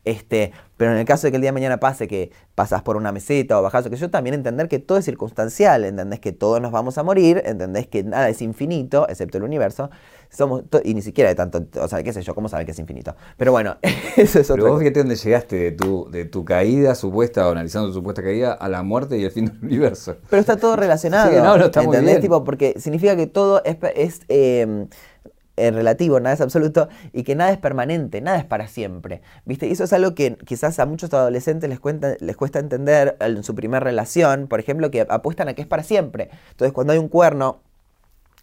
Este, pero en el caso de que el día de mañana pase que pasas por una meseta o bajas o que yo también entender que todo es circunstancial, entendés que todos nos vamos a morir, entendés que nada es infinito, excepto el universo, somos y ni siquiera de tanto, o sea, qué sé yo, cómo saben que es infinito. Pero bueno, eso es otro. Pero vos fíjate dónde llegaste de tu, de tu caída supuesta, o analizando tu supuesta caída, a la muerte y el fin del universo. Pero está todo relacionado. sí, no, no está ¿entendés? Muy bien. Tipo, porque significa que todo es, es eh, es relativo, nada es absoluto y que nada es permanente, nada es para siempre. ¿Viste? Y eso es algo que quizás a muchos adolescentes les, cuenta, les cuesta entender en su primera relación, por ejemplo, que apuestan a que es para siempre. Entonces, cuando hay un cuerno,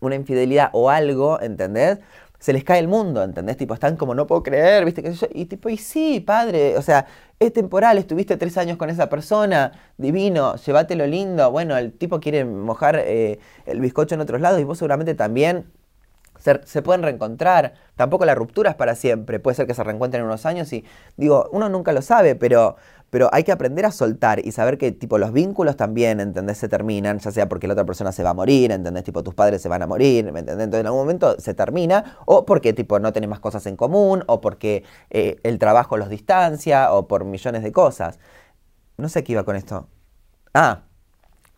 una infidelidad o algo, ¿entendés? Se les cae el mundo, ¿entendés? Tipo, están como, no puedo creer, ¿viste? Y tipo, y sí, padre, o sea, es temporal, estuviste tres años con esa persona, divino, llévatelo lindo. Bueno, el tipo quiere mojar eh, el bizcocho en otros lados y vos seguramente también se, pueden reencontrar. Tampoco la ruptura es para siempre. Puede ser que se reencuentren en unos años y digo, uno nunca lo sabe, pero, pero hay que aprender a soltar y saber que tipo los vínculos también, ¿entendés? Se terminan, ya sea porque la otra persona se va a morir, ¿entendés? Tipo tus padres se van a morir, ¿me entendés? Entonces en algún momento se termina o porque tipo no tenés más cosas en común o porque eh, el trabajo los distancia o por millones de cosas. No sé qué iba con esto. Ah,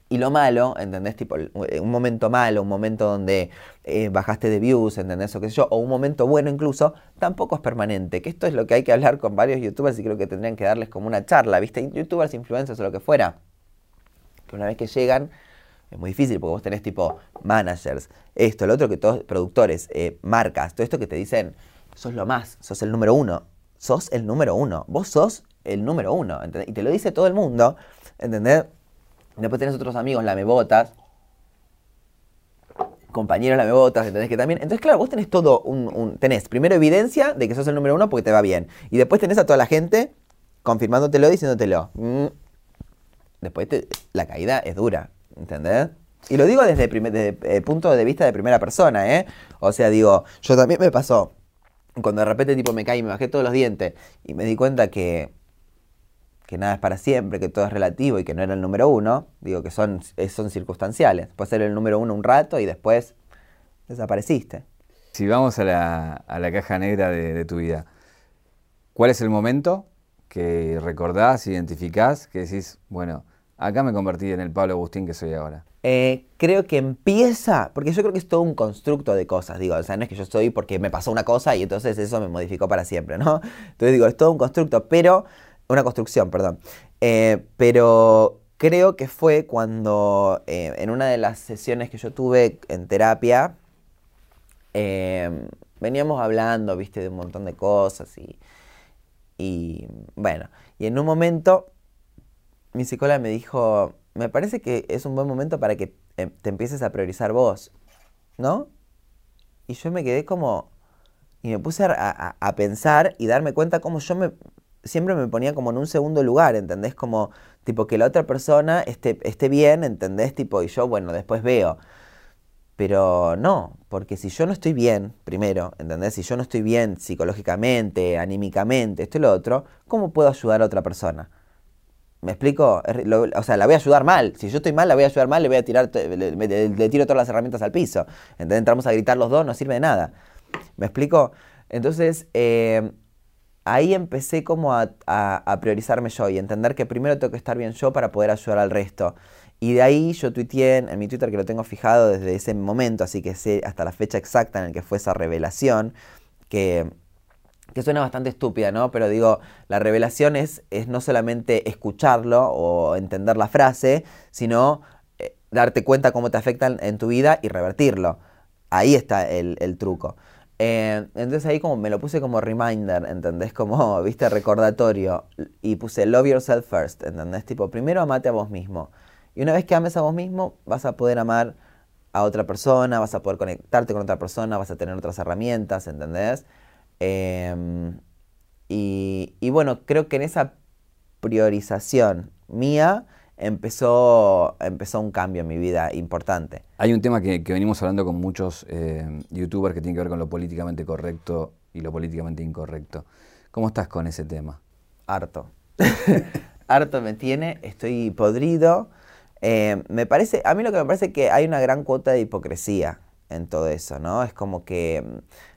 y lo malo, ¿entendés? Tipo, eh, un momento malo, un momento donde eh, bajaste de views, ¿entendés? O qué sé yo, o un momento bueno incluso, tampoco es permanente. Que esto es lo que hay que hablar con varios youtubers y creo que tendrían que darles como una charla, ¿viste? Youtubers, influencers o lo que fuera. Que una vez que llegan, es muy difícil porque vos tenés tipo managers, esto, lo otro, que todos, productores, eh, marcas, todo esto que te dicen, sos lo más, sos el número uno, sos el número uno, vos sos el número uno, ¿entendés? Y te lo dice todo el mundo, ¿entendés? Después tenés otros amigos, lamebotas, compañeros lamebotas, ¿entendés? Que también. Entonces, claro, vos tenés todo un, Tenés primero evidencia de que sos el número uno porque te va bien. Y después tenés a toda la gente confirmándotelo, diciéndotelo. Mm. Después la caída es dura, ¿entendés? Y lo digo desde el eh, punto de vista de primera persona, ¿eh? O sea, digo, yo también me pasó. Cuando de repente tipo me caí y me bajé todos los dientes y me di cuenta que que nada es para siempre, que todo es relativo y que no era el número uno, digo que son, son circunstanciales. Puedes ser el número uno un rato y después desapareciste. Si vamos a la, caja negra de, tu vida, ¿cuál es el momento que recordás, identificás, que decís, bueno, acá me convertí en el Pablo Agustín que soy ahora? Eh, creo que empieza, porque yo creo que es todo un constructo de cosas, digo, o sea, no es que yo soy porque me pasó una cosa y entonces eso me modificó para siempre, ¿no? Entonces digo, es todo un constructo, pero una construcción, perdón. Eh, pero creo que fue cuando eh, en una de las sesiones que yo tuve en terapia, eh, veníamos hablando, viste, de un montón de cosas y, y bueno, y en un momento mi psicóloga me dijo, me parece que es un buen momento para que te empieces a priorizar vos, ¿no? Y yo me quedé como, y me puse a, a pensar y darme cuenta cómo yo me, siempre me ponía como en un segundo lugar, ¿entendés? Como, tipo, que la otra persona esté, esté bien, ¿entendés? Tipo, y yo, bueno, después veo. Pero no, porque si yo no estoy bien, primero, ¿entendés? Si yo no estoy bien psicológicamente, anímicamente, esto y lo otro, ¿cómo puedo ayudar a otra persona? ¿Me explico? o sea, la voy a ayudar mal. Si yo estoy mal, la voy a ayudar mal, le voy a tirar, le, tiro todas las herramientas al piso. ¿Entendés? Entramos a gritar los dos, no sirve de nada. ¿Me explico? Entonces, eh, ahí empecé como a, priorizarme yo y entender que primero tengo que estar bien yo para poder ayudar al resto. Y de ahí yo tuiteé en, mi Twitter que lo tengo fijado desde ese momento, así que sé hasta la fecha exacta en la que fue esa revelación, que, suena bastante estúpida, ¿no? Pero digo, la revelación es, es no solamente escucharlo o entender la frase, sino eh, darte cuenta cómo te afectan en tu vida y revertirlo. ahí está el truco. Eh, entonces ahí como me lo puse como reminder, ¿entendés? Como, viste, recordatorio. Y puse love yourself first, ¿entendés? Tipo, primero amate a vos mismo. Y una vez que ames a vos mismo, vas a poder amar a otra persona, vas a poder conectarte con otra persona, vas a tener otras herramientas, ¿entendés? Em, y, y bueno, creo que en esa priorización mía, empezó, empezó un cambio en mi vida importante. Hay un tema que, venimos hablando con muchos eh, youtubers que tiene que ver con lo políticamente correcto y lo políticamente incorrecto. ¿Cómo estás con ese tema? Harto. Harto me tiene, estoy podrido. Eh, me parece, a mí lo que me parece es que hay una gran cuota de hipocresía en todo eso, ¿no? Es como que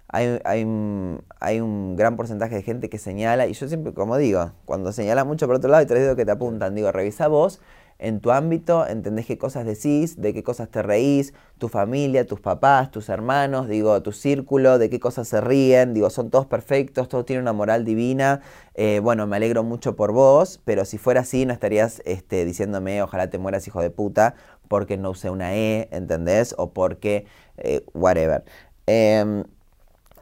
hay, hay, hay, un gran porcentaje de gente que señala, y yo siempre, como digo, cuando señala mucho por otro lado y te digo que te apuntan, digo, revisa vos en tu ámbito, entendés qué cosas decís, de qué cosas te reís, tu familia, tus papás, tus hermanos, digo, tu círculo, de qué cosas se ríen, digo, son todos perfectos, todos tienen una moral divina, eh, bueno, me alegro mucho por vos, pero si fuera así no estarías este, diciéndome, ojalá te mueras hijo de puta, porque no usé una E, ¿entendés? O porque, eh, whatever. Em,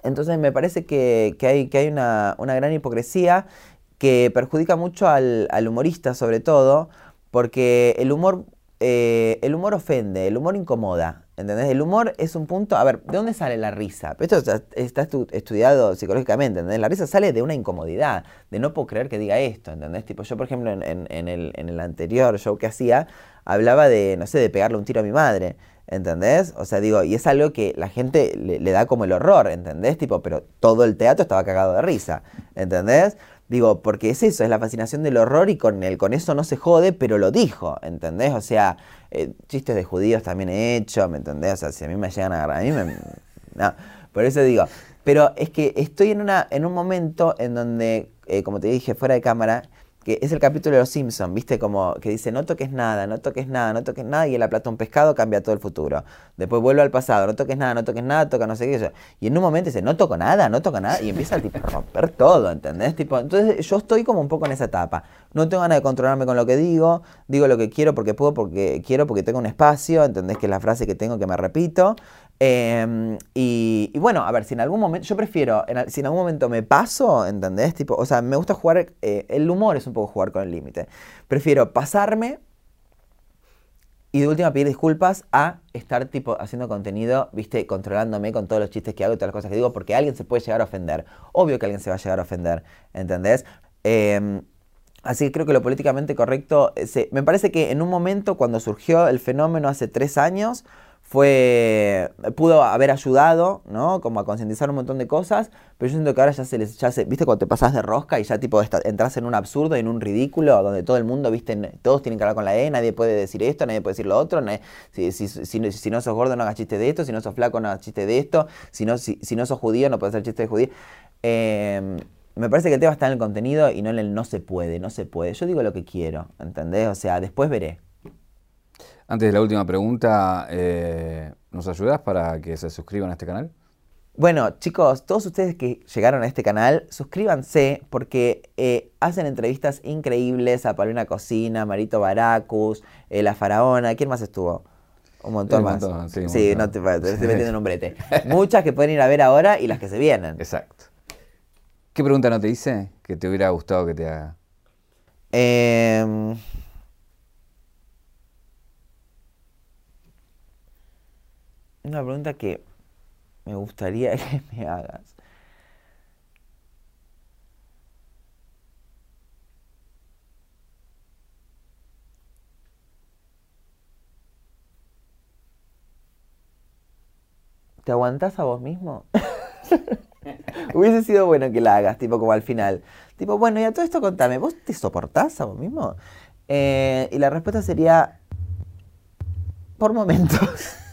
entonces me parece que, hay, que hay una, gran hipocresía que perjudica mucho al, humorista sobre todo, porque el humor, eh, el humor ofende, el humor incomoda. ¿Entendés? El humor es un punto. A ver, ¿de dónde sale la risa? Esto está, estudiado psicológicamente, ¿entendés? La risa sale de una incomodidad, de no puedo creer que diga esto, ¿entendés? Tipo, yo, por ejemplo, en, el, en el anterior show que hacía, hablaba de, no sé, de pegarle un tiro a mi madre. ¿Entendés? O sea, digo, y es algo que la gente le, da como el horror, ¿entendés? Tipo, pero todo el teatro estaba cagado de risa, ¿entendés? Digo, porque es eso, es la fascinación del horror y con, el, con eso no se jode, pero lo dijo, ¿entendés? O sea, eh, chistes de judíos también he hecho, ¿me entendés? O sea, si a mí me llegan a agarrar, a mí me... No, por eso digo, pero es que estoy en, una, en un momento en donde, eh, como te dije, fuera de cámara, que es el capítulo de los Simpsons, ¿viste? Como que dice, no toques nada, no toques nada, no toques nada, y el aplata un pescado, cambia todo el futuro. Después vuelve al pasado, no toques nada, no toques nada, toca no sé qué. Y en un momento dice, no toco nada, no toco nada, y empieza tipo a romper todo, ¿entendés? Tipo, entonces yo estoy como un poco en esa etapa. No tengo ganas de controlarme con lo que digo, digo lo que quiero porque puedo, porque quiero, porque tengo un espacio, ¿entendés? Que es la frase que tengo que me repito. Em, y, bueno, a ver, si en algún momento, yo prefiero, si en algún momento me paso, ¿entendés? Tipo, o sea, me gusta jugar, eh, el humor es un poco jugar con el límite. Prefiero pasarme y de última pedir disculpas a estar tipo haciendo contenido, viste, controlándome con todos los chistes que hago y todas las cosas que digo, porque alguien se puede llegar a ofender. Obvio que alguien se va a llegar a ofender, ¿entendés? Em, así que creo que lo políticamente correcto, eh, me parece que en un momento cuando surgió el fenómeno hace tres años, fue pudo haber ayudado, ¿no? Como a concientizar un montón de cosas, pero yo siento que ahora ya se les ya se, ¿viste cuando te pasas de rosca y ya tipo entras en un absurdo, en un ridículo donde todo el mundo, ¿viste? Todos tienen que hablar con la E, nadie puede decir esto, nadie puede decir lo otro, si, si, si, no sos gordo no hagas chiste de esto, si no sos flaco no hagas chiste de esto, si no, si, no sos judío no puedes hacer chiste de judío. Em, me parece que el tema está en el contenido y no en el no se puede, no se puede. Yo digo lo que quiero, ¿entendés? O sea, después veré. Antes de la última pregunta, eh, ¿nos ayudas para que se suscriban a este canal? Bueno, chicos, todos ustedes que llegaron a este canal, suscríbanse porque eh, hacen entrevistas increíbles a Paulina Cocina, Marito Baracus, eh, La Faraona, ¿quién más estuvo? Un montón más. sí, no te, te, estoy metiendo en un brete. Muchas que pueden ir a ver ahora y las que se vienen. Exacto. ¿Qué pregunta no te hice que te hubiera gustado que te haga? Eh, una pregunta que me gustaría que me hagas. ¿Te aguantás a vos mismo? Hubiese sido bueno que la hagas, tipo como al final. Tipo, bueno, y a todo esto contame, ¿vos te soportás a vos mismo? Eh, y la respuesta sería, por momentos.